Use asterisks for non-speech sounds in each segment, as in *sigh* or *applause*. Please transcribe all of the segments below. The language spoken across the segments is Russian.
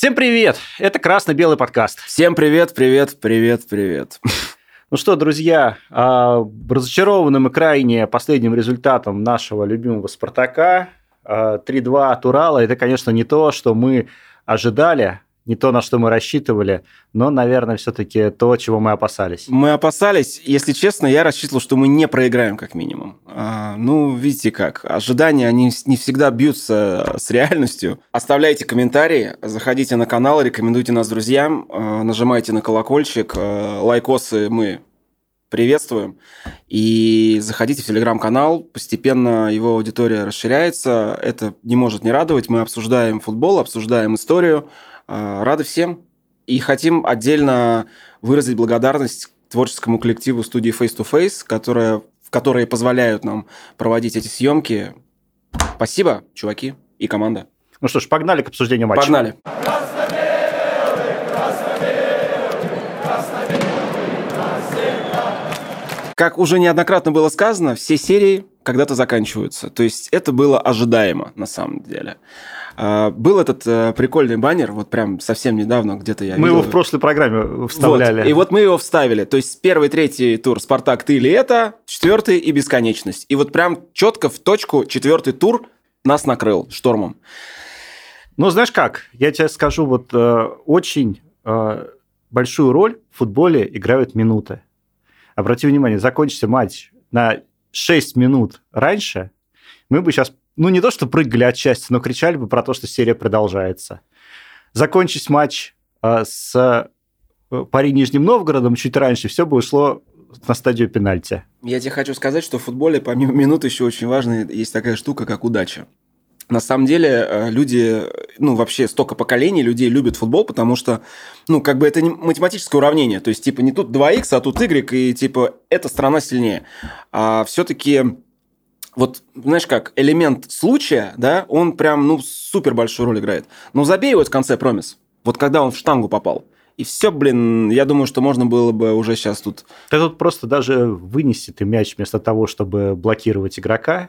Всем привет! Это красно-белый подкаст. Всем привет, привет, привет, привет. Ну что, друзья, а, разочарованным и крайне последним результатом нашего любимого «Спартака» 3-2 а, от Урала, это, конечно, не то, что мы ожидали, не то, на что мы рассчитывали, но, наверное, все-таки то, чего мы опасались. Мы опасались, если честно, я рассчитывал, что мы не проиграем, как минимум. А, ну, видите как, ожидания, они не всегда бьются с реальностью. Оставляйте комментарии, заходите на канал, рекомендуйте нас друзьям, а, нажимайте на колокольчик, а, лайкосы мы приветствуем. И заходите в телеграм-канал, постепенно его аудитория расширяется. Это не может не радовать. Мы обсуждаем футбол, обсуждаем историю, рады всем и хотим отдельно выразить благодарность творческому коллективу студии Face to Face, которая, которые позволяют нам проводить эти съемки. Спасибо, чуваки и команда. Ну что ж, погнали к обсуждению матча. Погнали. Как уже неоднократно было сказано, все серии когда-то заканчиваются. То есть это было ожидаемо на самом деле. А, был этот э, прикольный баннер, вот прям совсем недавно где-то я Мы видел. его в прошлой программе вставляли. Вот, и вот мы его вставили. То есть первый, третий тур «Спартак, ты или это», четвертый и «Бесконечность». И вот прям четко в точку четвертый тур нас накрыл штормом. Ну, знаешь как, я тебе скажу, вот э, очень э, большую роль в футболе играют минуты. Обрати внимание, закончится матч на 6 минут раньше, мы бы сейчас ну, не то, что прыгали от счастья, но кричали бы про то, что серия продолжается. Закончить матч э, с э, Пари Нижним Новгородом чуть раньше, все бы ушло на стадию пенальти. Я тебе хочу сказать, что в футболе помимо минут еще очень важная есть такая штука, как удача. На самом деле э, люди, ну вообще столько поколений людей любят футбол, потому что, ну как бы это не математическое уравнение, то есть типа не тут 2х, а тут y, и типа эта страна сильнее. А все-таки вот, знаешь как, элемент случая, да, он прям, ну, супер большую роль играет. Но забей его в конце промис. Вот когда он в штангу попал. И все, блин, я думаю, что можно было бы уже сейчас тут... Ты тут просто даже вынести ты мяч вместо того, чтобы блокировать игрока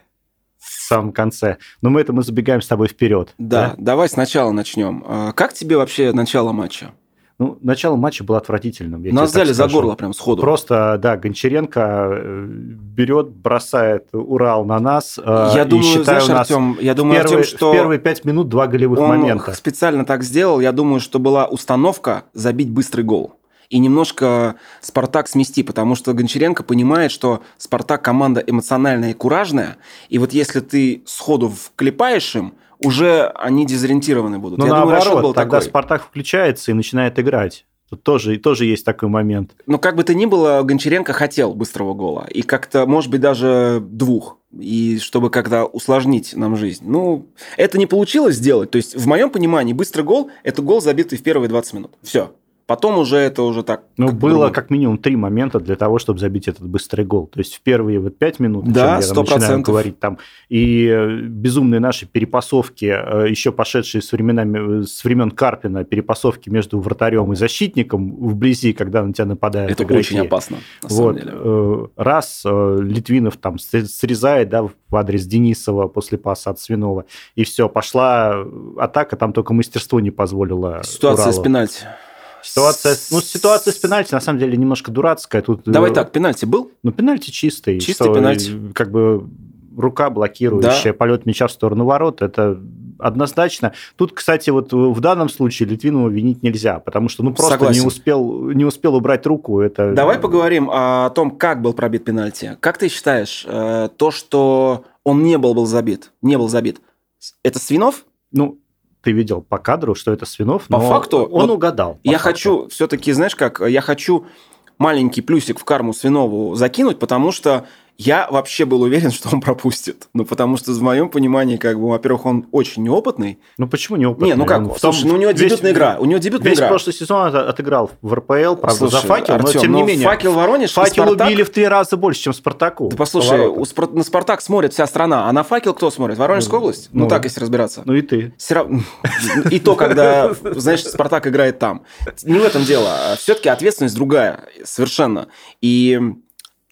в самом конце. Но мы это мы забегаем с тобой вперед. Да, да? давай сначала начнем. А как тебе вообще начало матча? Ну, начало матча было отвратительным. Нас взяли за горло прям сходу. Просто, да, Гончаренко э, берет, бросает Урал на нас. Э, я думаю, считаю, знаешь, Артем, я думаю, первые, Артем, что... В первые пять минут два голевых он момента. специально так сделал. Я думаю, что была установка забить быстрый гол и немножко Спартак смести, потому что Гончаренко понимает, что Спартак команда эмоциональная и куражная, и вот если ты сходу вклепаешь им, уже они дезориентированы будут. Но Я наоборот, думаю, был тогда такой. Спартак включается и начинает играть. Тут тоже, тоже есть такой момент. Но как бы то ни было, Гончаренко хотел быстрого гола. И как-то, может быть, даже двух. И чтобы как-то усложнить нам жизнь. Ну, это не получилось сделать. То есть, в моем понимании, быстрый гол – это гол, забитый в первые 20 минут. Все. Потом уже это уже так. Ну, как было как минимум три момента для того, чтобы забить этот быстрый гол. То есть в первые вот пять минут, да, я там начинаю говорить там, и э, безумные наши перепасовки, э, еще пошедшие с, временами, с времен Карпина, перепасовки между вратарем и защитником вблизи, когда на тебя нападают Это игроки. очень опасно, на вот. деле. Э, раз Литвинов там срезает, да, в адрес Денисова после паса от Свинова, и все, пошла атака, там только мастерство не позволило Ситуация Уралу. с пенальти. Ситуация, ну, ситуация с пенальти, на самом деле, немножко дурацкая. Тут, Давай э, так, пенальти был? Ну, пенальти чистый. Чистый что, пенальти. Как бы рука блокирующая, да. полет мяча в сторону ворот, это однозначно. Тут, кстати, вот в данном случае Литвинову винить нельзя, потому что ну просто не успел, не успел убрать руку. Это... Давай поговорим о том, как был пробит пенальти. Как ты считаешь, э, то, что он не был, был забит, не был забит, это Свинов? Ну, ты видел по кадру, что это Свинов, по факту он вот угадал. Я факту. хочу все-таки, знаешь как, я хочу маленький плюсик в карму Свинову закинуть, потому что я вообще был уверен, *laughs* что он пропустит. Ну, потому что, в моем понимании, как бы, во-первых, он очень неопытный. Ну, почему неопытный? Не, ну как, он слушай, ну, у него дебютная весь, игра. У него дебютная весь игра. прошлый сезон отыграл в РПЛ, правда, слушай, за факел, Артем, но тем не менее. Факел Воронеж Факел Спартак... убили в три раза больше, чем Спартаку. Да послушай, у Спар... на Спартак смотрит вся страна, а на факел кто смотрит? Воронежская ну, область? Ну, ну, так, если разбираться. Ну, и ты. *laughs* И то, когда, знаешь, Спартак играет там. Не в этом дело. Все-таки ответственность другая, совершенно. И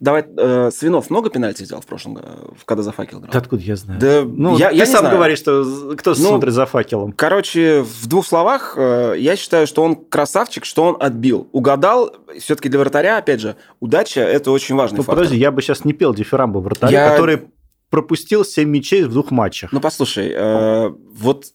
Давай, э, Свинов много пенальти взял в прошлом году, когда за факел играл? Да откуда я знаю? Да, Ну, я, ты я сам говоришь, что кто Ну, смотрит за факелом. Короче, в двух словах, э, я считаю, что он красавчик, что он отбил. Угадал, все-таки для вратаря, опять же, удача – это очень важный Ну, фактор. подожди, я бы сейчас не пел дифирамбу вратаря, Я- который пропустил 7 мячей в двух матчах. Ну, послушай, э, вот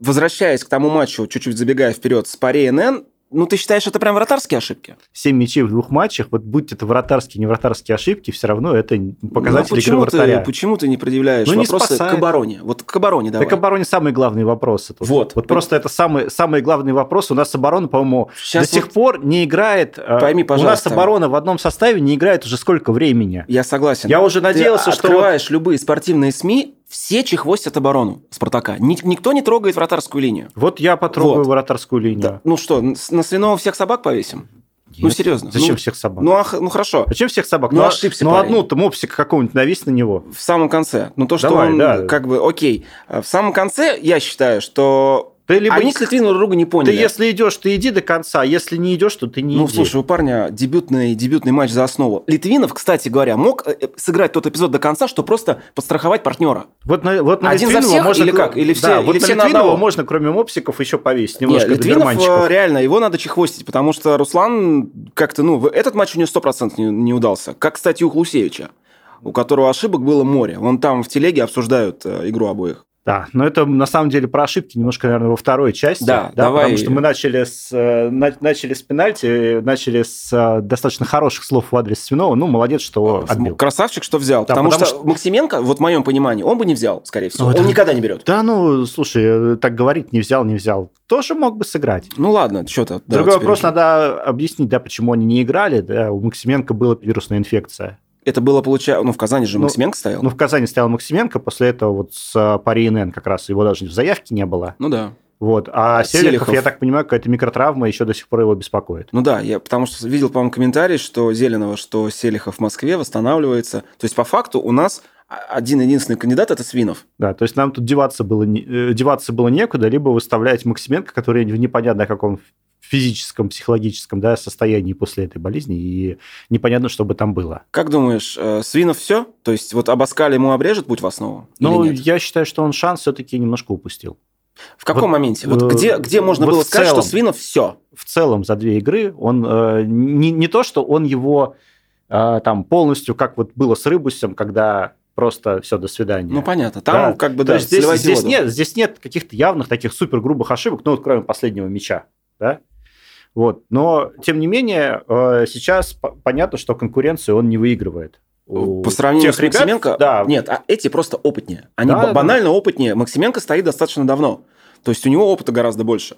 возвращаясь к тому матчу, чуть-чуть забегая вперед, с Пари НН, ну, ты считаешь, это прям вратарские ошибки? 7 мячей в двух матчах, вот будь это вратарские, не вратарские ошибки, все равно это показатель Ну, а игры вратаря. ты, почему ты не предъявляешь Ну, не вопросы спасает. к обороне? Вот к обороне давай. Так обороне самые главные вопросы. Тут. Вот. Вот просто это самый, самый главный вопрос. У нас оборона, по-моему, Сейчас до сих вот пор не играет... э, Пойми, У нас пожалуйста. оборона в одном составе не играет уже сколько времени? Я согласен. Я уже Ты надеялся, что... вот- открываешь любые спортивные СМИ, все чехвостят оборону Спартака. Ни- никто не трогает вратарскую линию. Вот я потрогаю Вот. вратарскую линию. Да. Ну что, на Свиного всех собак повесим? Ну, Нет. серьезно. Зачем Ну, всех собак? Ну, а х- ну хорошо. Зачем всех собак? Ну, а- ошибся Ну, парень. одну-то мопсика какого-нибудь навис на него. В самом конце. Ну, то, что Давай, он, да. как бы, окей. А В самом конце я считаю, что Ты либо они Литвином друг друга не Ты поняли. если идешь, ты иди до конца. Если не идешь, то ты не Ну, иди. слушай, у парня дебютный, дебютный матч за основу. Литвинов, кстати говоря, мог э, э, сыграть тот эпизод до конца, что просто подстраховать партнера. Вот на, вот на Один за Литвинова всех можно... или как? Или все- да, или вот все на на Литвинова одного? можно, кроме мопсиков, еще повесить Не, немножко Литвинов, доберманчиков. э, реально, его надо чехвостить, потому что Руслан как-то, ну, этот матч у него 100% не, не удался. Как, кстати, у Хлусевича, у которого ошибок было море. Вон там в телеге обсуждают игру обоих. Да, но это на самом деле про ошибки немножко, наверное, во второй части. Да, давай. Потому что мы начали с, э, на- начали с пенальти, начали с э, достаточно хороших слов в адрес Свинова. Ну, молодец, что отбил. Красавчик, что взял. Да, потому, потому что, Максименко, вот в моем понимании, он бы не взял, скорее всего. Ну, он это- никогда не берет. Да, ну, слушай, э, так говорить не взял, не взял. Тоже мог бы сыграть. Ну ладно, что-то. да, Другой вопрос, уже. надо объяснить, да, почему они не играли. Да, у Максименко была вирусная инфекция. Это было, получается... Ну, в Казани же Ну, Максименко стоял. Ну, в Казани стоял Максименко, после этого вот с э, Пари НН как раз его даже в заявке не было. Ну да. Вот. А Селихов, Селихов. я так понимаю, какая-то микротравма еще до сих пор его беспокоит. Ну да, я потому что видел, по-моему, комментарий, что Зеленого, что Селихов в Москве восстанавливается. То есть, по факту, у нас один-единственный кандидат – это Свинов. Да, то есть нам тут деваться было, не- э, деваться было некуда, либо выставлять Максименко, который в непонятно каком физическом, психологическом да, состоянии после этой болезни, и непонятно, что бы там было. Как думаешь, э, Свинов все? То есть, вот Абаскаль ему обрежет путь в основу? Нет? я считаю, что он шанс все-таки немножко упустил. В каком вот, моменте? Вот э, где, где можно вот было сказать, целом. что Свинов все? В целом за две игры он э, не, не то, что он его э, там полностью, как вот было с Рыбусем, когда просто все, до свидания. Ну, понятно. Там Да. как бы, да, здесь, здесь воду. нет, здесь нет каких-то явных таких супер грубых ошибок, ну вот кроме последнего мяча, да. Вот. Но, тем не менее, э, сейчас по- понятно, что конкуренцию он не выигрывает. По сравнению с ребят, Максименко, да, нет, а эти просто опытнее. Они Да, ба- да. банально опытнее. Максименко стоит достаточно давно. То есть у него опыта гораздо больше.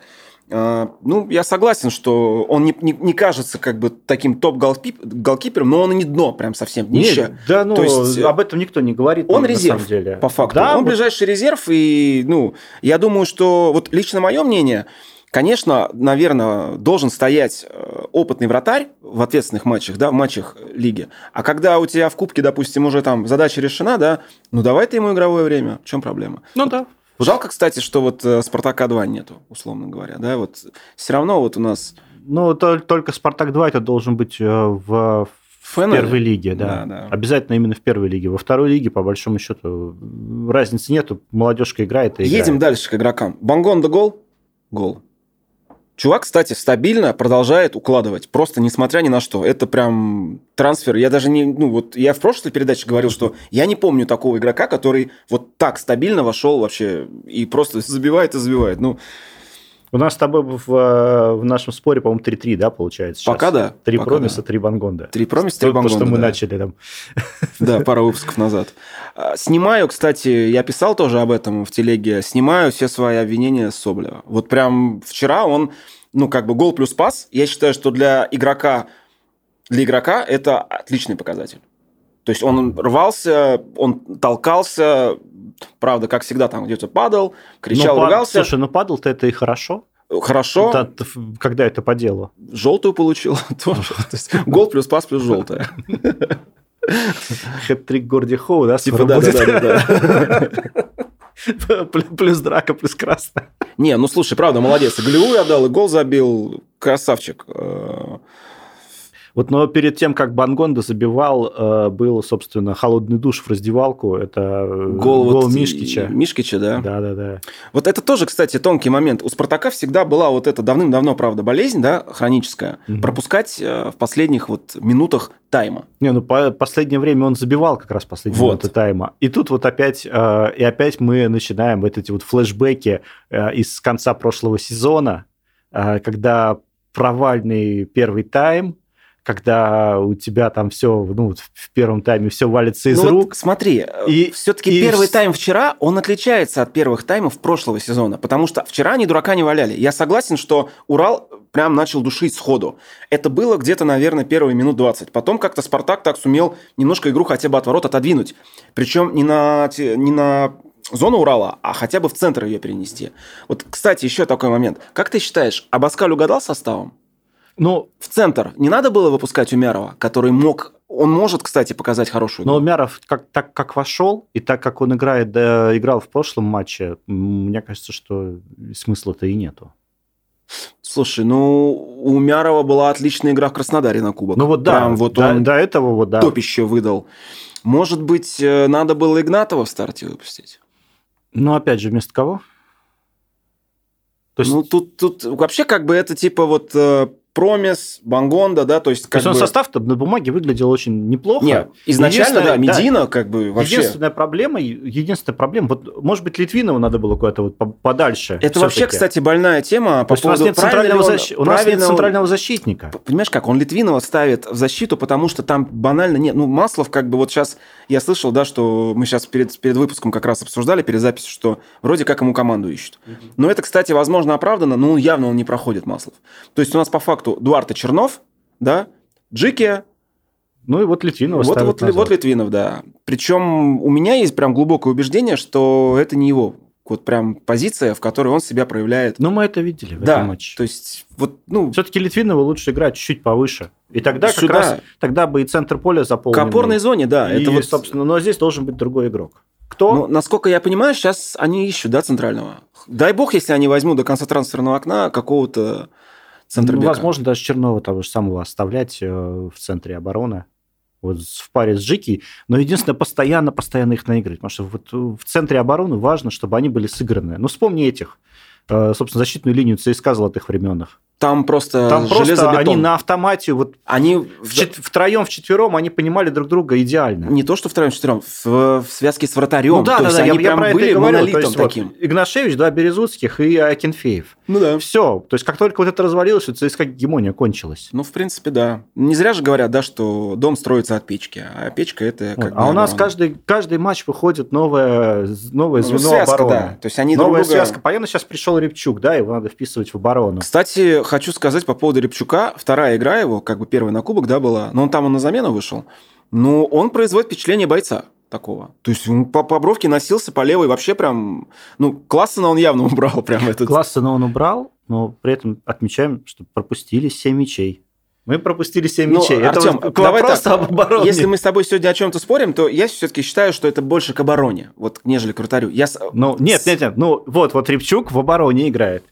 А, Ну, я согласен, что он не, не- не кажется как бы таким топ-голкипером, но он и не дно прям совсем днище. да, ну, То есть, об этом никто не говорит. он на резерв, самом деле. По факту. Да, он вот ближайший резерв, и, ну, я думаю, что вот лично мое мнение, конечно, наверное, должен стоять э, опытный вратарь в ответственных матчах, да, в матчах лиги. А когда у тебя в кубке, допустим, уже там задача решена, да, ну давай ты ему игровое время. В чем проблема? Ну да. Жалко, кстати, что вот э, Спартака 2 нету, условно говоря, да, вот все равно вот у нас Ну, то- только Спартак 2 это должен быть э, в, в первой лиге, да. Да, да. Обязательно именно в первой лиге. Во второй лиге, по большому счету, разницы нету. Молодежка играет и Едем играет. дальше к игрокам. Бангонда гол? Гол. Чувак, кстати, стабильно продолжает укладывать, просто несмотря ни на что. Это прям трансфер. Я даже не... Ну, вот я в прошлой передаче говорил, что я не помню такого игрока, который вот так стабильно вошел вообще и просто забивает и забивает. Ну, У нас с тобой в, в нашем споре, по-моему, 3-3, да, получается? сейчас? Пока да, Три пока промиса, да. три бангонда. три промис, То, три то, Бангонда. что мы да. начали там. *laughs* Да, пару выпусков назад. А, Снимаю, кстати, я писал тоже об этом в телеге, снимаю все свои обвинения с Соболева. Вот прям вчера он, ну, как бы гол плюс пас, я считаю, что для игрока, для игрока это отличный показатель. То есть он рвался, он толкался, правда, как всегда, там где-то падал, кричал, Ну, ругался. Слушай, ну падал-то это и хорошо. Хорошо, Да, когда это по делу. желтую получил *laughs* тоже. То есть гол плюс пас плюс желтая. Хэт-трик Горди Хоу, да, Типа, да, да, да. *laughs* Плюс- драка, плюс красная. Не, ну слушай, правда, молодец. И голевую отдал, и гол забил. Красавчик. Вот, но перед тем, как Бангонда забивал, э, был, собственно, холодный душ в раздевалку. Это э, Гол, гол вот Мишкича. Мишкича, да? Да, да, да. Вот это тоже, кстати, тонкий момент. У Спартака всегда была вот эта давным-давно, правда, болезнь, да, хроническая, Мгм. пропускать э, в последних вот минутах тайма. Не, ну по последнее время он забивал как раз последние Вот. минуты тайма. И тут вот опять, э, и опять мы начинаем вот эти вот флешбеки э, из конца прошлого сезона, э, когда провальный первый тайм, когда у тебя там все, ну, вот в первом тайме все валится из Ну вот рук. смотри, И- все-таки и первый тайм вчера, он отличается от первых таймов прошлого сезона, потому что вчера они дурака не валяли. Я согласен, что Урал прям начал душить сходу. Это было где-то, наверное, первые минут 20. Потом как-то Спартак так сумел немножко игру хотя бы от ворот отодвинуть. Причем не на, не на зону Урала, а хотя бы в центр ее перенести. Вот, кстати, еще такой момент. Как ты считаешь, Абаскаль угадал составом? Ну, В центр не надо было выпускать Умярова, который мог... Он может, кстати, показать хорошую но игру. Умяров как, так как вошел, и так как он играет, да, играл в прошлом матче, мне кажется, что смысла-то и нету. Слушай, ну, у Умярова была отличная игра в Краснодаре на Кубок. Ну вот да, Прям вот до, он до этого вот да. топище выдал. Может быть, э, надо было Игнатова в старте выпустить? Ну опять же, вместо кого? То есть, Ну, тут, тут вообще как бы это типа вот э, Промис, Бангонда, да, то есть то как есть он бы... состав-то на бумаге выглядел очень неплохо. Нет, изначально, да, Единственное, да, Медина как бы вообще... Единственная проблема, единственная проблема, вот, может быть, Литвинова надо было куда-то вот по- подальше. Это вообще, кстати, больная тема. То По есть у нас поводу нет центрального, он- у нас нет центрального защитника. Понимаешь как, он Литвинова ставит в защиту, потому что там банально нет. Ну, Маслов как бы вот сейчас, я слышал, да, что мы сейчас перед, перед выпуском как раз обсуждали, перед записью, что вроде как ему команду ищут. Но это, кстати, возможно, оправдано, но явно он не проходит Маслов. То есть у нас по факту Дуарте Чернов, да, Джики, Ну и вот Литвинова вот, вот, назад. вот Литвинов, да. Причем у меня есть прям глубокое убеждение, что это не его вот прям позиция, в которой он себя проявляет. Ну, мы это видели в да, этом матче. то есть вот, ну, Все-таки Литвинова лучше играть чуть-чуть повыше. И тогда как Сюда. раз тогда бы и центр поля к заполнен. опорной зоне, да. И, это вот, собственно, но здесь должен быть другой игрок. Кто? Ну, насколько я понимаю, сейчас они ищут, да, центрального. Дай бог, если они возьмут до конца трансферного окна какого-то центробека. Ну, возможно, даже Чернова того же самого оставлять э, в центре обороны. Вот в паре с Джики. Но единственное, постоянно, постоянно их наигрывать. Потому что вот в центре обороны важно, чтобы они были сыграны. Ну, вспомни этих. э, Собственно, защитную линию ЦСКА золотых временных. Там просто Там просто они на автомате, вот Они в чет- втроем, вчетвером, они понимали друг друга идеально. не то, что втроем, четвером, в, в связке с вратарем. Ну да, то да, да, они я, я про это были и говорю. То монолитом есть, вот таким. Игнашевич, два Березутских и Акинфеев. Ну да. Все. То есть, как только вот это развалилось, у ЦСКА гемония кончилась. Ну, в принципе, да. Не зря же говорят, да, что дом строится от печки, а печка это Вот. как А бы у нас оборона. каждый, каждый матч выходит новое, новое Ну, звено связка, обороны. да. То есть они друг Новая друга- связка. Понятно, сейчас пришел Репчук, да, его надо вписывать в оборону. Кстати, хочу сказать по поводу Репчука. Вторая игра его, как бы первая на кубок, да, была. Но он там он на замену вышел. Но он производит впечатление бойца такого. То есть он по, по бровке носился по левой вообще прям... Ну, классно он явно убрал прям этот... Классно он убрал, но при этом отмечаем, что пропустили 7 мячей. Мы пропустили 7 Ну, мячей. Это вот к давай вопросу так. об обороне. Если мы с тобой сегодня о чем-то спорим, то я все-таки считаю, что это больше к обороне, вот, нежели к вратарю. Я... Ну, нет, нет, нет. Ну, вот, вот Репчук в обороне играет.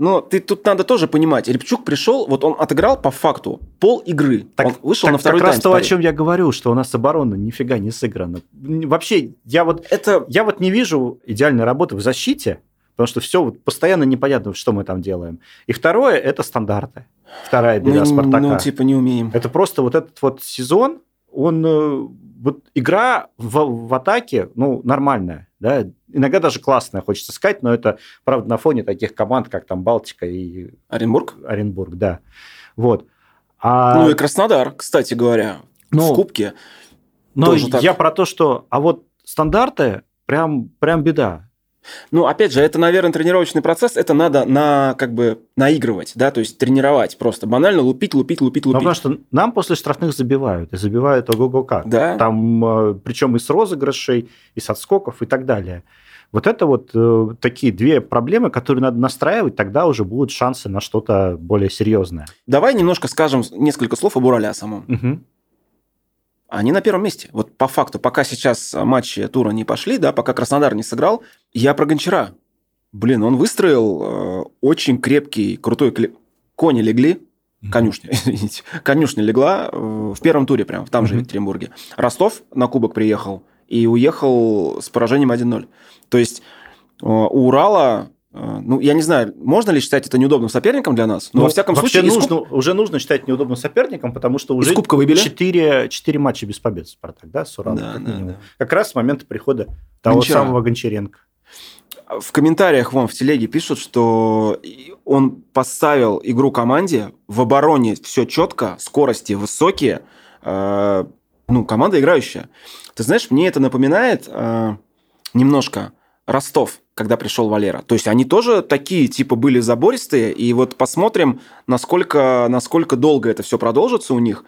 Но ты тут надо тоже понимать. Репчук пришел, вот он отыграл по факту пол игры. Так, он вышел так, на второй как раз то, о чем я говорю, что у нас оборона нифига не сыграна. Вообще, я вот Это Я вот не вижу идеальной работы в защите, потому что все вот постоянно непонятно, что мы там делаем. И второе – это стандарты. Вторая беда мы, Спартака. ну, типа, не умеем. Это просто вот этот вот сезон, он э, вот игра в, в атаке, ну нормальная, да, иногда даже классная, хочется сказать, но это правда на фоне таких команд, как там Балтика и Оренбург? Оренбург, да, вот. А, Ну и Краснодар, кстати говоря, ну, в Кубке. но тоже так. я про то, что, а вот стандарты прям прям беда. Ну, опять же, это, наверное, тренировочный процесс. Это надо на, как бы, наигрывать, да, то есть тренировать просто. Банально лупить, лупить, лупить, лупить. потому что нам после штрафных забивают, и забивают ого-го как. Да. Там, причем и с розыгрышей, и с отскоков, и так далее. Вот это вот э, такие две проблемы, которые надо настраивать, тогда уже будут шансы на что-то более серьезное. Давай немножко скажем несколько слов об Урале самом. Мгм. Они на первом месте. Вот по факту, пока сейчас матчи тура не пошли, да, пока Краснодар не сыграл, я про Гончара. Блин, он выстроил э, очень крепкий, крутой клип. Кони легли. конюшня, *laughs* извините, конюшня легла э, в первом туре прям, там же, в Екатеринбурге. Ростов на кубок приехал и уехал с поражением 1-0. То есть э, у Урала э, ну, я не знаю, можно ли считать это неудобным соперником для нас? Но, ну, во всяком случае, нужно, куб... уже нужно считать неудобным соперником, потому что уже Кубка выбили? 4, 4 матча без побед Спартак, да, с Уралом, да, как, да, да. как раз с момента прихода того Гончара. самого Гончаренко в комментариях вам в телеге пишут, что он поставил игру команде, в обороне все четко, скорости высокие, э, ну, команда играющая. Ты знаешь, мне это напоминает э, немножко Ростов, когда пришел Валера. То есть они тоже такие, типа, были забористые, и вот посмотрим, насколько, насколько долго это все продолжится у них.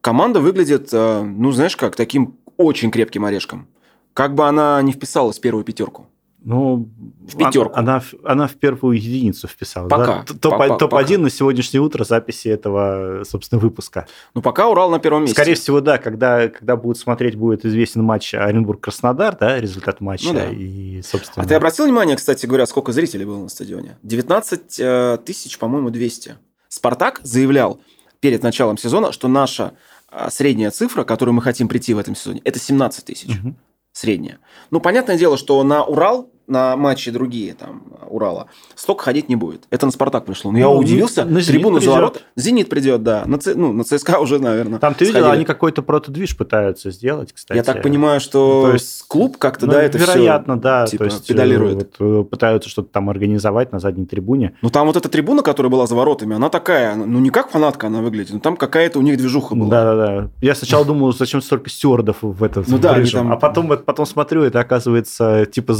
Команда выглядит, э, ну, знаешь как, таким очень крепким орешком. Как бы она не вписалась в первую пятерку. Ну, в пятерку. Она, она в первую единицу вписала. Пока. Да? Топ-1 топ на сегодняшнее утро записи этого, собственно, выпуска. Ну, пока Урал на первом месте. Скорее всего, да. Когда, когда будут смотреть, будет известен матч Оренбург-Краснодар, да, результат матча. Ну, да. И, собственно... А ты обратил внимание, кстати говоря, сколько зрителей было на стадионе? 19 э, тысяч, по-моему, 200. Спартак заявлял перед началом сезона, что наша э, средняя цифра, которую мы хотим прийти в этом сезоне, это 17 тысяч. Угу средняя. Ну, понятное дело, что на Урал на матчи другие там Урала, столько ходить не будет. Это на Спартак пришло. Но ну, я удивился. На трибуну за ворот. Зенит придет, да. На, ну, на ЦСКА уже, наверное. Там ты видел, они какой-то протодвиж пытаются сделать, кстати. Я так понимаю, что ну, то есть, клуб как-то, ну, да, это Вероятно, все, да. Типа, то есть, педалирует. Э, вот, пытаются что-то там организовать на задней трибуне. Ну, там вот эта трибуна, которая была за воротами, она такая, ну, не как фанатка она выглядит, но там какая-то у них движуха была. Да-да-да. Я сначала думал, зачем столько стюардов в этот ну, да, там... А потом, потом смотрю, это оказывается типа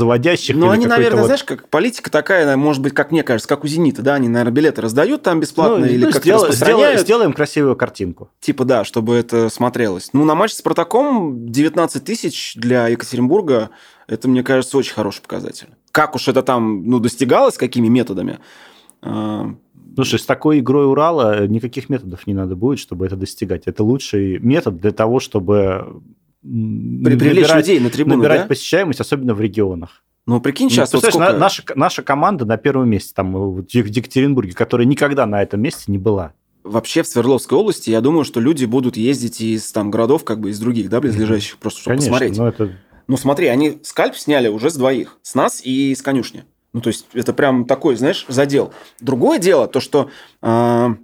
заводящих. Ну, они, наверное, знаешь, как политика такая, может быть, как мне кажется, как у «Зенита», да, они, наверное, билеты раздают там бесплатно ну, или ну, как-то сделай, распространяют. Сделаем красивую картинку. Типа, да, чтобы это смотрелось. Ну, на матч с «Спартаком» 19 тысяч для Екатеринбурга, это, мне кажется, очень хороший показатель. Как уж это там, ну, достигалось, какими методами, а, Слушай, с такой игрой Урала никаких методов не надо будет, чтобы это достигать. Это лучший метод для того, чтобы привлечь набирать, людей на трибуну, набирать да? посещаемость, особенно в регионах. Ну, прикинь, сейчас ну, вот сколько... наша, наша команда на первом месте там в Екатеринбурге, которая никогда на этом месте не была. Вообще в Свердловской области, я думаю, что люди будут ездить из там городов, как бы из других, да, близлежащих, просто чтобы Конечно, посмотреть. Но это... Ну, смотри, они скальп сняли уже с двоих, с нас и с конюшни. Ну, то есть, это прям такой, знаешь, задел. Другое дело, то, что э,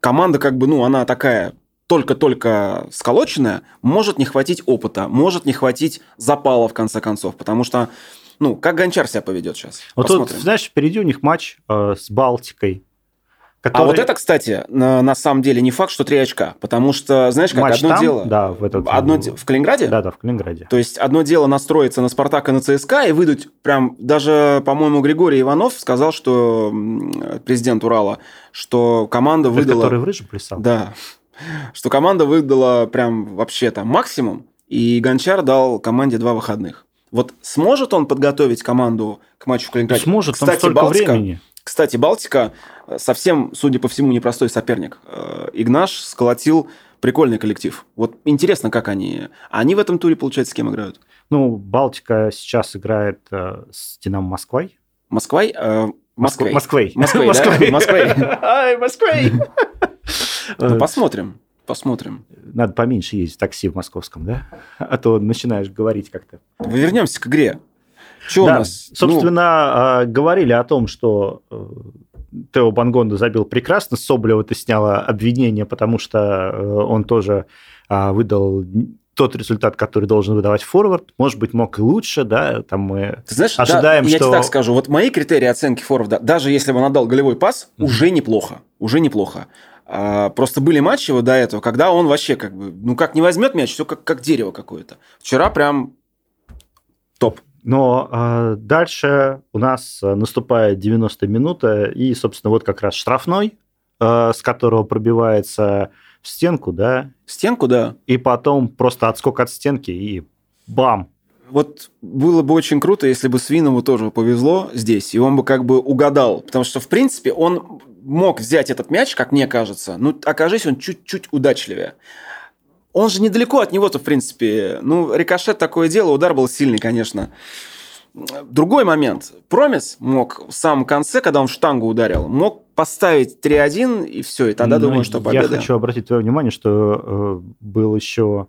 команда, как бы, ну, она такая только-только сколоченная, может не хватить опыта, может не хватить запала, в конце концов, потому что ну, как Гончар себя поведет сейчас? Вот Посмотрим. тут, знаешь, впереди у них матч э, с Балтикой. Который... А вот это, кстати, на, на самом деле не факт, что три очка, потому что, знаешь, как Матч одно там, дело... Да, в, этот... одно в Калининграде? Да, да, в Калининграде. То есть одно дело настроиться на Спартак и на ЦСКА и выдать прям... Даже, по-моему, Григорий Иванов сказал, что президент Урала, что команда выдала... который в рыжем плясал? Да. Что команда выдала прям вообще там максимум, и Гончар дал команде два выходных. Вот сможет он подготовить команду к матчу в Калининграде? Сможет, Кстати, там столько Балтика, времени. Кстати, Балтика э, совсем, судя по всему, непростой соперник. Э, Игнаш сколотил прикольный коллектив. Вот интересно, как они... Они в этом туре, получается, с кем играют? Ну, Балтика сейчас играет э, с Динамо Москвой. Москвой? Э, Москвой. Москвой. Москвой, Москвой. Москвой. *laughs* Москвой. Ну, посмотрим посмотрим. Надо поменьше ездить в такси в московском, да? А то начинаешь говорить как-то. Вернемся к игре. Что да, у нас? Собственно, ну... говорили о том, что э, Тео Бангонда забил прекрасно. Соболева ты сняла обвинение, потому что э, он тоже а, выдал тот результат, который должен выдавать форвард. Может быть, мог и лучше, да, там мы Ты знаешь, ожидаем, да, что... Я тебе так скажу, вот мои критерии оценки форварда, даже если бы он отдал голевой пас, mm-hmm. уже неплохо, уже неплохо. А, просто были матчи вот до этого, когда он вообще как бы, ну как не возьмет мяч, все как, как дерево какое-то. Вчера прям топ. Но э, дальше у нас наступает 90 минута, и, собственно, вот как раз штрафной, э, с которого пробивается в стенку, да? Стенку, да. И потом просто отскок от стенки, и бам, вот было бы очень круто, если бы Свинову тоже повезло здесь, и он бы как бы угадал. Потому что, в принципе, он мог взять этот мяч, как мне кажется, ну, окажись он чуть-чуть удачливее. Он же недалеко от него-то, в принципе. Ну, рикошет такое дело, удар был сильный, конечно. Другой момент. Промис мог в самом конце, когда он в штангу ударил, мог поставить 3-1, и все, и тогда Ну, думаю, что победа. Я хочу обратить твое внимание, что э, был еще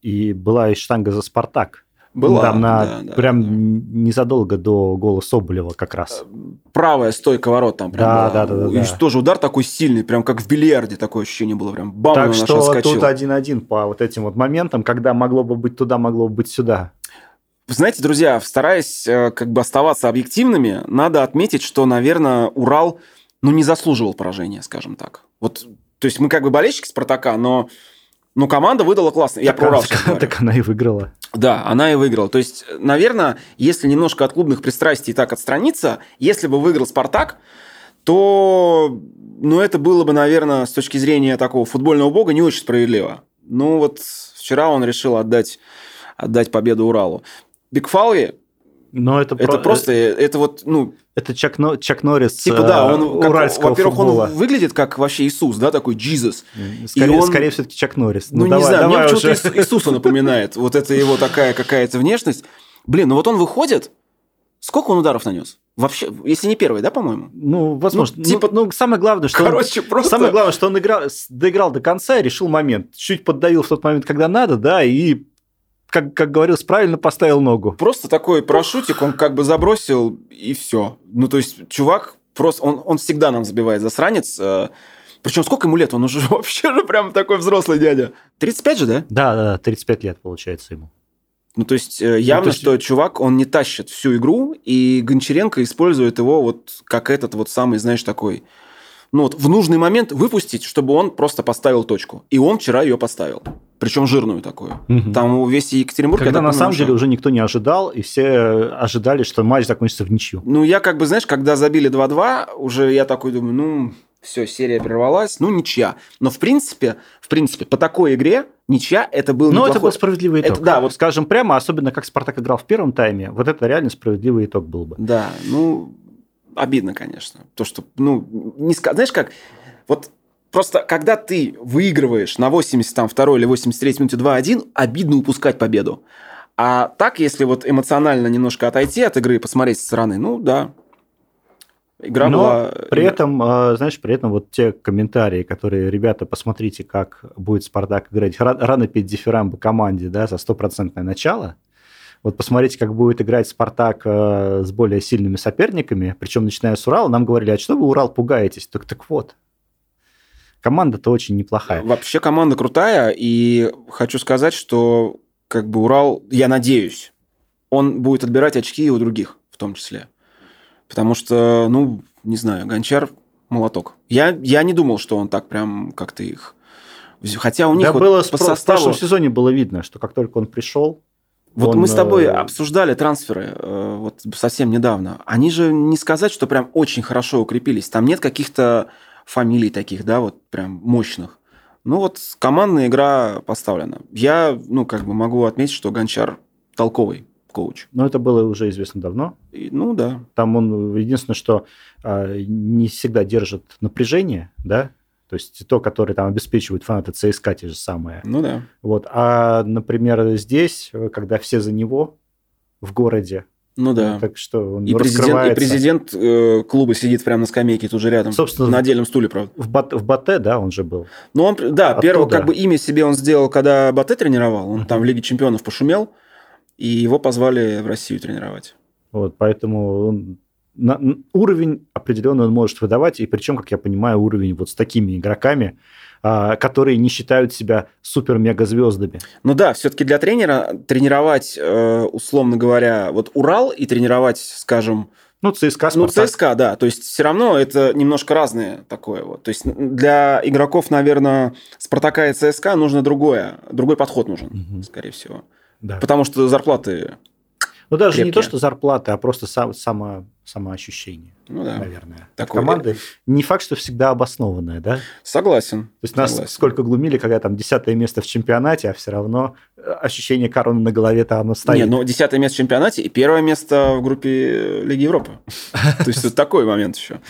и была и штанга за «Спартак». Была, Там на, да, да, прям да. незадолго до гола Соболева как раз. Правая стойка ворот там прям Да, была. да, да, да, И да. тоже удар такой сильный, прям как в бильярде такое ощущение было. Прям бам, так что отскочил. тут 1-1 по вот этим вот моментам, когда могло бы быть туда, могло бы быть сюда. Знаете, друзья, стараясь э, как бы оставаться объективными, надо отметить, что, наверное, Урал, ну, не заслуживал поражения, скажем так. Вот, то есть мы как бы болельщики Спартака, но, ну, команда выдала классно. Я так, про Урал сейчас говорю. так она и выиграла. Да, она и выиграла. То есть, наверное, если немножко от клубных пристрастий так отстраниться, если бы выиграл Спартак, то, ну, это было бы, наверное, с точки зрения такого футбольного бога не очень справедливо. Ну, вот вчера он решил отдать, отдать победу Уралу. Бигфауи, Но это, это про- просто, это вот, ну, Это Чак, Но- Чак Норрис типа, да, э, он, как- уральского во-первых, футбола. он выглядит как вообще Иисус, да, такой Джизус. Скорее, и он- скорее все-таки Чак Норрис. Ну, не давай- знаю, мне давай почему-то уже. Ис- Иисуса напоминает. Вот это его такая какая-то внешность. Блин, ну вот он выходит. Сколько он ударов нанес? Вообще, если не первый, да, по-моему? Ну, возможно. Ну, Ну, типа- ну, самое главное, что он- Короче, просто... Самое главное, что он играл, доиграл до конца и решил момент. Чуть поддавил в тот момент, когда надо, да, и, как, как говорилось, правильно поставил ногу. Просто такой парашютик, он как бы забросил, и все. Ну, то есть, чувак просто... Он, он всегда нам забивает засранец. Причем сколько ему лет? Он уже *laughs* вообще же прям такой взрослый дядя. 35 же, да? Да, да, да, 35 лет получается ему. Ну, то есть, э, явно, то есть- что чувак, он не тащит всю игру, и Гончаренко использует его вот как этот вот самый, знаешь, такой... Ну, вот в нужный момент выпустить, чтобы он просто поставил точку. И он вчера ее поставил. Причем жирную такую. Мгм. Там весь Екатеринбург... Когда на самом деле уже никто не ожидал, и все э, ожидали, что матч закончится в ничью. Ну, я как бы, знаешь, когда забили 2-2, уже я такой думаю, ну, все, серия прервалась, ну, ничья. Но, в принципе, в принципе, по такой игре ничья это был Но Ну, это неплохой- был справедливый Это итог. да, вот- Скажем прямо, особенно как Спартак играл в первом тайме, вот это реально справедливый итог был бы. Да, ну, обидно, конечно. То, что, ну, не Знаешь как, вот просто когда ты выигрываешь на 82 или 83 минуте 2-1, обидно упускать победу. А так, если вот эмоционально немножко отойти от игры и посмотреть со стороны, ну, да. Игра Но была... при этом, э, знаешь, при этом вот те комментарии, которые, ребята, посмотрите, как будет Спартак играть, Ра- рано петь дифирамбы команде, да, за стопроцентное начало. Вот посмотрите, как будет играть Спартак э, с более сильными соперниками, причем начиная с Урала, нам говорили, а что вы Урал пугаетесь? Так, так вот, команда-то очень неплохая. Вообще команда крутая, и хочу сказать, что как бы Урал, я надеюсь, он будет отбирать очки и у других в том числе. Потому что, ну, не знаю, Гончар молоток. Я, я не думал, что он так прям как-то их... Хотя у них да вот было по в про- в составу... прошлом сезоне было видно, что как только он пришел, Вот он, мы с тобой э, обсуждали трансферы э, вот совсем недавно. Они же не сказать, что прям очень хорошо укрепились. Там нет каких-то фамилий таких, да, вот прям мощных. Ну вот командная игра поставлена. Я, ну, как бы могу отметить, что Гончар толковый коуч. но это было уже известно давно. И, ну да. Там он единственное, что э, не всегда держит напряжение, да, то есть то, которое там обеспечивают фанаты ЦСКА, те же самые. Ну да. Вот. А, например, здесь, когда все за него в городе, Ну да. так что он И президент, и президент э, клуба сидит прямо на скамейке тут же рядом. Собственно, на отдельном стуле, правда. в, Бат, в Батэ, да, он же был. Ну, он, да, Оттуда. первое, как бы имя себе он сделал, когда Батэ тренировал. Он там в Лиге чемпионов пошумел, и его позвали в Россию тренировать. Вот, поэтому он- на- уровень определенный он может выдавать, и причем, как я понимаю, уровень вот с такими игроками, которые не считают себя супер-мега-звездами. Ну да, все-таки для тренера тренировать, э, условно говоря, вот Урал и тренировать, скажем, Ну, ЦСКА, ну Спартак. ЦСКА, да, то есть все равно это немножко разное такое вот. То есть для игроков, наверное, Спартака и ЦСКА нужно другое, другой подход нужен, Мгм. скорее всего. Да. Потому что зарплаты, Ну, даже не крепкие. то, что зарплата, а просто сам, само, самоощущение, ну да, наверное. Такое. Команды не факт, что всегда обоснованное, да? То согласен. есть нас Согласен. сколько глумили, когда там десятое место в чемпионате, а все равно э, ощущение короны на голове-то оно стоит. Не, ну десятое место в чемпионате и первое место в группе Лиги Европы. *laughs* То есть такой момент еще.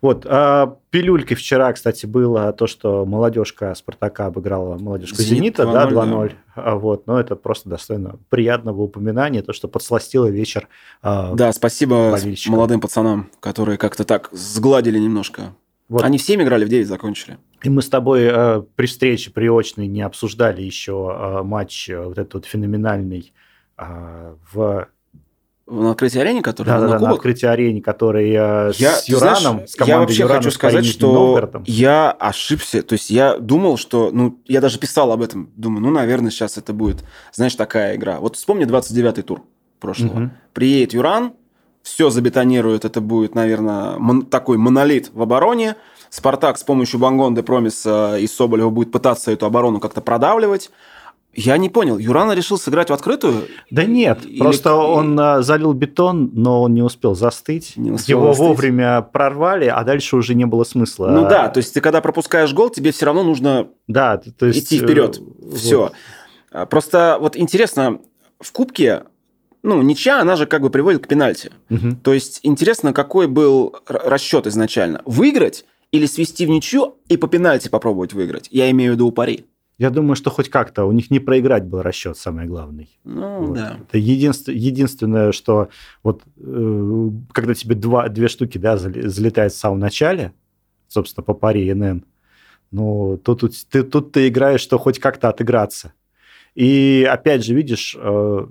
Вот, а, пилюлькой вчера, кстати, было то, что молодежка Спартака обыграла молодежку Зенит Зенита, да, 2:0, 2-0. А Вот, но это просто достойно приятного упоминания, то, что подсластило вечер. а, Да, спасибо болельщикам. молодым пацанам, которые как-то так сгладили немножко. Вот. Они все играли в 9, закончили. И мы с тобой э, при встрече, при очной, не обсуждали еще э, матч э, вот этот вот феноменальный э, в На открытии арене, который да, был да, на да, на открытии арене, который э, Я, с ты знаешь, Юраном, с я командой вообще Юрана хочу сказать, что Новгородом. я ошибся. То есть я думал, что... Ну, я даже писал об этом. Думаю, ну, наверное, сейчас это будет, знаешь, такая игра. Вот вспомни 29-й тур прошлого. Мгм. Приедет Юран, все забетонирует, это будет, наверное, мон- такой монолит в обороне. Спартак с помощью Бангонды, Промиса и Соболева будет пытаться эту оборону как-то продавливать. Я не понял, Юрана решил сыграть в открытую? Да нет, Или- просто он э, залил бетон, но он не успел застыть. Не успел Его застыть. вовремя прорвали, а дальше уже не было смысла. Ну да, то есть ты когда пропускаешь гол, тебе все равно нужно да, то есть, идти вперед. э, Все. вот. Просто вот интересно, в Кубке, ну, ничья, она же как бы приводит к пенальти. Мгм. То есть интересно, какой был расчет изначально? Выиграть или свести в ничью и по пенальти попробовать выиграть? Я имею в виду у пари. Я думаю, что хоть как-то у них не проиграть был расчет, самый главный. Ну, Вот. да. Это единство- единственное, что вот э, когда тебе два, две штуки да, залетают в самом начале, собственно, по паре НН, ну, тут, тут, ты, тут ты играешь, что хоть как-то отыграться. И опять же, видишь, э,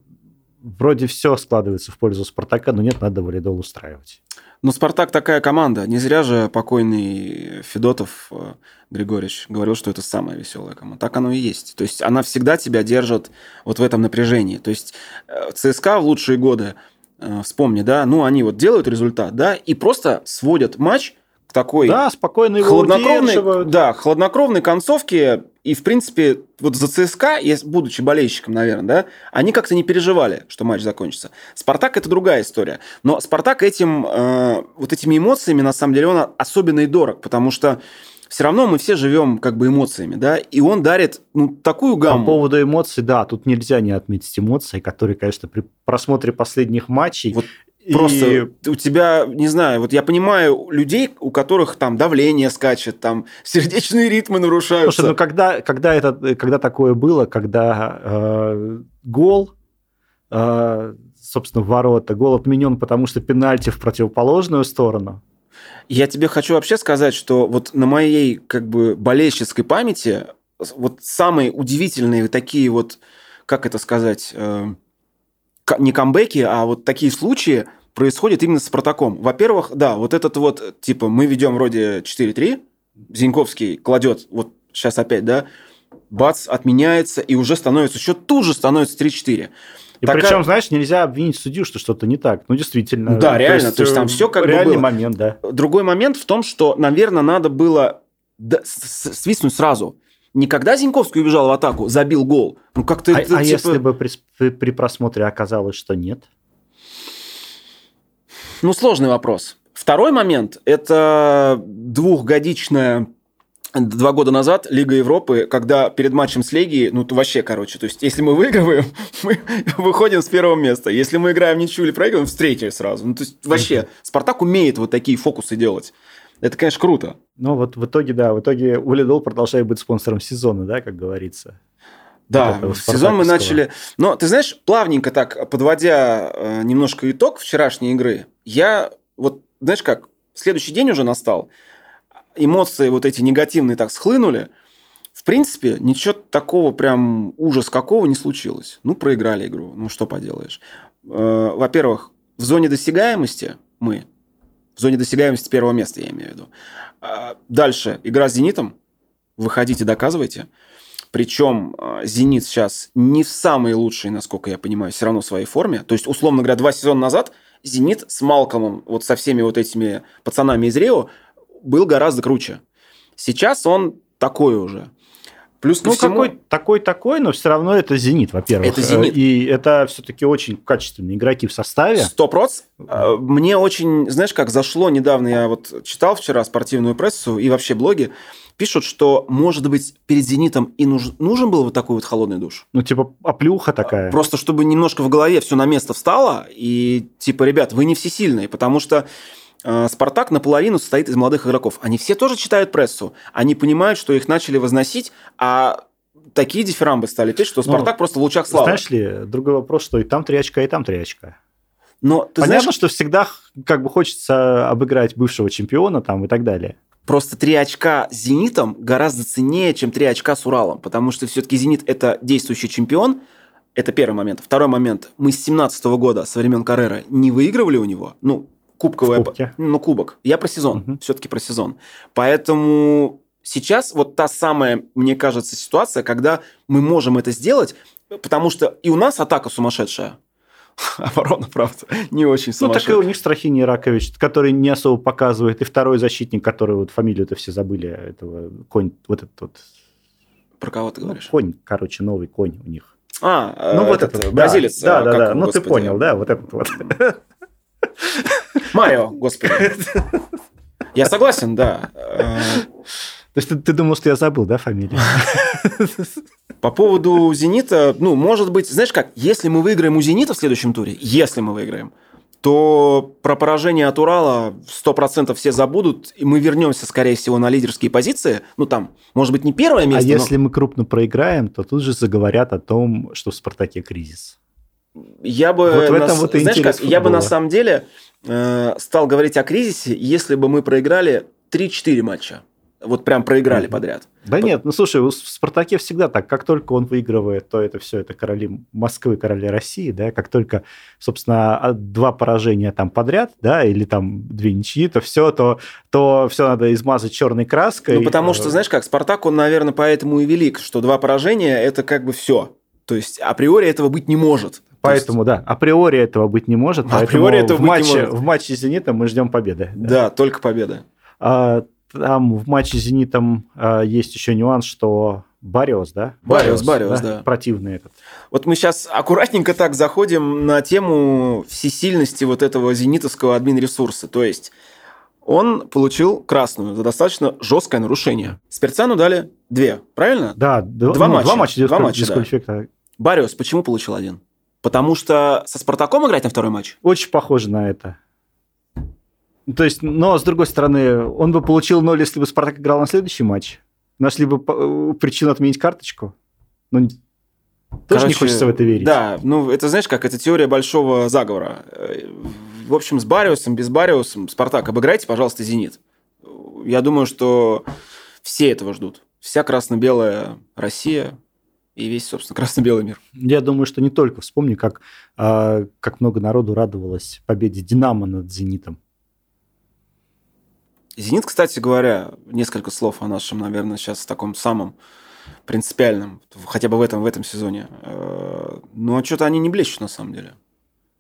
вроде все складывается в пользу Спартака, но нет, надо валидол устраивать. Ну, Спартак такая команда. Не зря же покойный Федотов э, Григорьевич говорил, что это самая веселая команда. Так оно и есть. То есть она всегда тебя держит вот в этом напряжении. То есть э, ЦСКА в лучшие годы, э, вспомни, да, ну они вот делают результат, да, и просто сводят матч к такой Да, спокойно его хладнокровной, удерживают. да, хладнокровной концовке. И, в принципе, вот за ЦСКА, будучи болельщиком, наверное, да, они как-то не переживали, что матч закончится. Спартак – это другая история. Но Спартак этим, э, вот этими эмоциями, на самом деле, он особенно и дорог, потому что все равно мы все живем как бы эмоциями, да, и он дарит ну, такую По гамму. поводу эмоций, да, тут нельзя не отметить эмоции, которые, конечно, при просмотре последних матчей... Вот и- Просто у тебя, не знаю, вот я понимаю людей, у которых там давление скачет, там сердечные ритмы нарушаются. Слушай, ну когда, когда, это, когда такое было, когда э, гол, э, собственно, в ворота, гол отменен, потому что пенальти в противоположную сторону. Я тебе хочу вообще сказать, что вот на моей как бы болельщицкой памяти вот самые удивительные такие вот, как это сказать, э, не камбэки, а вот такие случаи происходят именно с Спартаком. Во-первых, да, вот этот вот, типа, мы ведем вроде 4-3, Зиньковский кладет, вот сейчас опять, да, бац, отменяется, и уже становится, еще тут же становится 3-4. И Такая- причем, знаешь, нельзя обвинить судью, что что-то не так. Ну, действительно. Да, реально, то есть там э, всё как бы было. момент, да. Другой момент в том, что, наверное, надо было свистнуть сразу. Не когда Зиньковский убежал в атаку, забил гол. Ну, как-то А, это, а типа- если бы при- при просмотре оказалось, что нет? Ну, сложный вопрос. Второй момент – это двухгодичная два года назад Лига Европы, когда перед матчем с Легией, ну, то вообще, короче, то есть, если мы выигрываем, *laughs* мы выходим с первого места. Если мы играем ничью или проигрываем, в третье сразу. Ну, то есть, вообще, Спартак умеет вот такие фокусы делать. Это, конечно, круто. Ну, вот в итоге, да, в итоге Улидол продолжает быть спонсором сезона, да, как говорится. Да, Вот сезон мы начали. Но ты знаешь, плавненько так, подводя э, немножко итог вчерашней игры, я вот, знаешь как, следующий день уже настал, эмоции вот эти негативные так схлынули. В принципе, ничего такого прям ужас какого не случилось. Ну, проиграли игру, ну что поделаешь. Э, Во-первых, в зоне досягаемости мы, в зоне досягаемости первого места, я имею в виду. А Дальше, игра с «Зенитом», выходите, доказывайте. Причем э, «Зенит» сейчас не в самой лучшей, насколько я понимаю, все равно в своей форме. То есть, условно говоря, два сезона назад «Зенит» с Малкомом, вот со всеми вот этими пацанами из Рио, был гораздо круче. Сейчас он такой уже. Плюс Ну, всему- какой такой-такой, но все равно это «Зенит», во-первых. Это «Зенит». И это все-таки очень качественные игроки в составе. Сто проц. Э, Мне очень, знаешь, как зашло недавно, я вот читал вчера спортивную прессу и вообще блоги, пишут, что, может быть, перед «Зенитом» и нужен, нужен был вот такой вот холодный душ. Ну, типа, оплюха такая. Просто чтобы немножко в голове все на место встало, и типа, ребят, вы не всесильные, потому что Спартак наполовину состоит из молодых игроков. Они все тоже читают прессу. Они понимают, что их начали возносить, а такие дифирамбы стали петь, что Спартак ну, просто в лучах славы. Знаешь ли, другой вопрос, что и там три очка, и там три очка. Но ты Понятно, знаешь, что всегда как бы хочется обыграть бывшего чемпиона там и так далее. Просто три очка с «Зенитом» гораздо ценнее, чем три очка с «Уралом», потому что все-таки «Зенит» – это действующий чемпион, это первый момент. Второй момент. Мы с 17 года, со времен Каррера, не выигрывали у него. Ну, кубковая... Ну, кубок. Я про сезон. Угу. Все-таки про сезон. Поэтому сейчас вот та самая, мне кажется, ситуация, когда мы можем это сделать, потому что и у нас атака сумасшедшая, *laughs* оборона, правда, не очень Ну, так и у них Страхини Ракович, который не особо показывает, и второй защитник, который вот фамилию-то все забыли, этого конь, вот этот вот... Про кого ты говоришь? Ну, конь, короче, новый конь у них. А, ну, вот этот, бразилец. Да, да, да, ну ты понял, да, вот этот вот. *laughs* Марио, *laughs* господи. Я согласен, да. То есть ты, ты думал, что я забыл, да, фамилию? *laughs* По поводу «Зенита», ну, может быть, знаешь как, если мы выиграем у «Зенита» в следующем туре, если мы выиграем, то про поражение от Урала 100% все забудут, и мы вернемся, скорее всего, на лидерские позиции. Ну, там, может быть, не первое а место, А если мы крупно проиграем, то тут же заговорят о том, что в «Спартаке» кризис. Я бы, вот в этом на, вот и знаешь как, я бы на самом деле э, стал говорить о кризисе, если бы мы проиграли 3-4 матча вот прям проиграли подряд. Да нет, ну слушай, в Спартаке всегда так, как только он выигрывает, то это все, это короли Москвы, короли России, да, как только, собственно, а, два поражения там подряд, да, или там две ничьи, то все, то, то все надо измазать черной краской. Ну потому что, знаешь как, Спартак, он, наверное, поэтому и велик, что два поражения – это как бы все. То есть априори этого быть не может. Поэтому, есть... да, априори этого быть не может. *laughs* Априори этого в матче. В матче с «Зенитом» мы ждем победы. Да, да только победы. А, там в матче с «Зенитом» э, есть еще нюанс, что Бариос, да? Бариос, Бариос, да, да. Противный этот. Вот мы сейчас аккуратненько так заходим на тему всесильности вот этого зенитовского админ-ресурса. То есть он получил красную за достаточно жесткое нарушение. Спирцану дали две, правильно? Да, два, два ну, матча. Два матча, два матча да. Бариос почему получил один? Потому что со Спартаком играть на второй матч? Очень похоже на это. То есть, но с другой стороны, он бы получил ноль, если бы Спартак играл на следующий матч. Нашли бы э, причину отменить карточку. Ну, тоже Короче, не хочется в это верить. Да, ну это знаешь как, это теория большого заговора. В общем, с Бариусом, без Бариусом, Спартак, обыграйте, пожалуйста, Зенит. Я думаю, что все этого ждут. Вся красно-белая Россия и весь, собственно, красно-белый мир. Я думаю, что не только. Вспомни, как, а, как много народу радовалось победе «Динамо» над «Зенитом». «Зенит», кстати говоря, несколько слов о нашем, наверное, сейчас таком самом принципиальном, хотя бы в этом, в этом сезоне. Э, ну, а что-то они не блещут, на самом деле.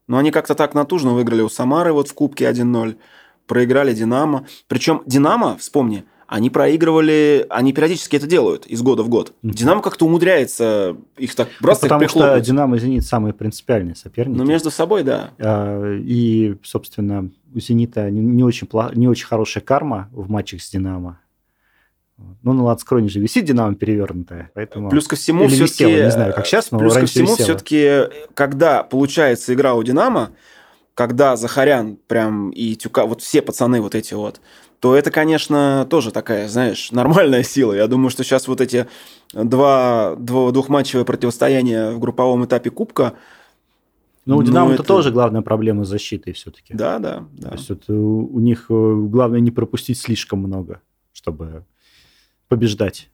Но они как-то так натужно выиграли у Самары вот в Кубке 1-0, проиграли «Динамо». Причем «Динамо», вспомни, они проигрывали, они периодически это делают из года в год. Mm-hmm. Динамо как-то умудряется их так просто ну, Потому что Динамо и Зенит самые принципиальные соперники. Ну, между собой, да. А, и, собственно, у Зенита не, очень, не очень хорошая карма в матчах с Динамо. Ну, на Лацкроне же висит Динамо перевернутая, поэтому... Плюс ко всему все-таки... не знаю, как сейчас, но Плюс ко всему все-таки, когда получается игра у Динамо, когда Захарян прям и Тюка, вот все пацаны вот эти вот, то это, конечно, тоже такая, знаешь, нормальная сила. Я думаю, что сейчас вот эти два, два двухматчевые противостояния в групповом этапе Кубка, но у Динамо это тоже главная проблема с защитой все-таки. Да, да, да. То есть это у них э, главное не пропустить слишком много, чтобы побеждать.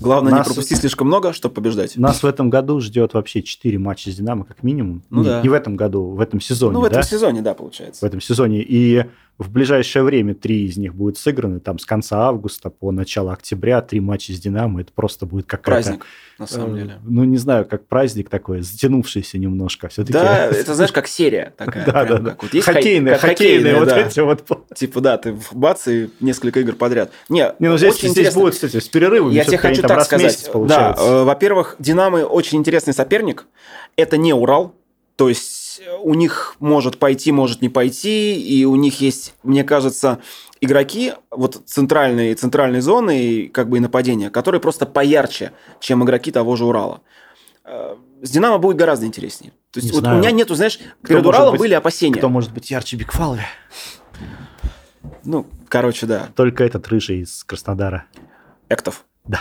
Главное нас, не пропустить слишком много, чтобы побеждать. Нас в этом году ждет вообще 4 матча с Динамо, как минимум. Ну, не, да. не в этом году, в этом сезоне. Ну, в этом да? сезоне, да, получается. В этом сезоне. И в ближайшее время три из них будут сыграны. Там с конца августа по начало октября три матча с Динамо. Это просто будет какая-то... Праздник, на самом э, деле. Ну, не знаю, как праздник такой, затянувшийся немножко. Все-таки... Да, это знаешь, как серия такая. *laughs* Да, да, да. Хоккейные, хоккейные вот эти вот. Типа, да, ты бац, и несколько игр подряд. Не, ну здесь, здесь будет, кстати, с перерывами. Я хочу так сказать. Да, э, во-первых, Динамо очень интересный соперник. Это не Урал. То есть у них может пойти, может не пойти, и у них есть, мне кажется, игроки вот центральной, центральной зоны, как бы и нападения, которые просто поярче, чем игроки того же Урала. Э, с Динамо будет гораздо интереснее. То есть Не вот знаю. у меня нету, знаешь, Кто перед Уралом быть- были опасения. Кто может быть ярче Бигфалви? Ну, короче, да. Только этот рыжий из Краснодара. Эктов. Да.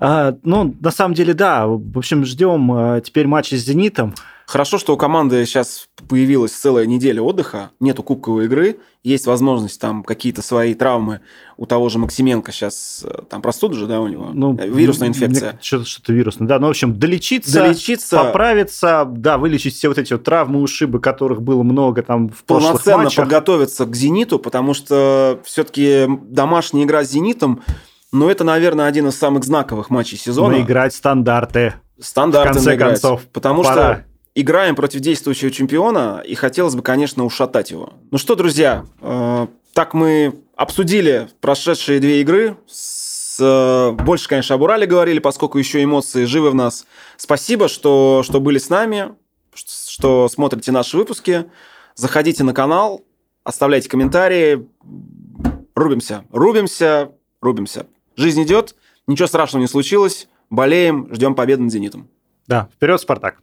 А, ну, на самом деле, да. В общем, ждем а, теперь матча с «Зенитом». Хорошо, что у команды сейчас появилась целая неделя отдыха, нету кубковой игры, есть возможность там какие-то свои травмы у того же Максименко сейчас, э, там простуда же, да, у него, Ну, Э, вирусная инфекция. Что-то, что-то вирусное. Да, ну, в общем, долечиться, Долечиться, поправиться, да, вылечить все вот эти вот травмы, ушибы, которых было много там в прошлых полноценно матчах. подготовиться к «Зениту», потому что все-таки домашняя игра с «Зенитом», ну, это, наверное, один из самых знаковых матчей сезона. Наиграть стандарты. Стандарты В конце наиграть. концов, Потому пора. что играем против действующего чемпиона, и хотелось бы, конечно, ушатать его. Ну что, друзья, э, так мы обсудили прошедшие две игры. С, э, больше, конечно, об Урале говорили, поскольку еще эмоции живы в нас. Спасибо, что, что были с нами, что смотрите наши выпуски. Заходите на канал, оставляйте комментарии. Рубимся, рубимся, рубимся. Жизнь идет, ничего страшного не случилось. Болеем, ждем победы над «Зенитом». Да, вперед, Спартак.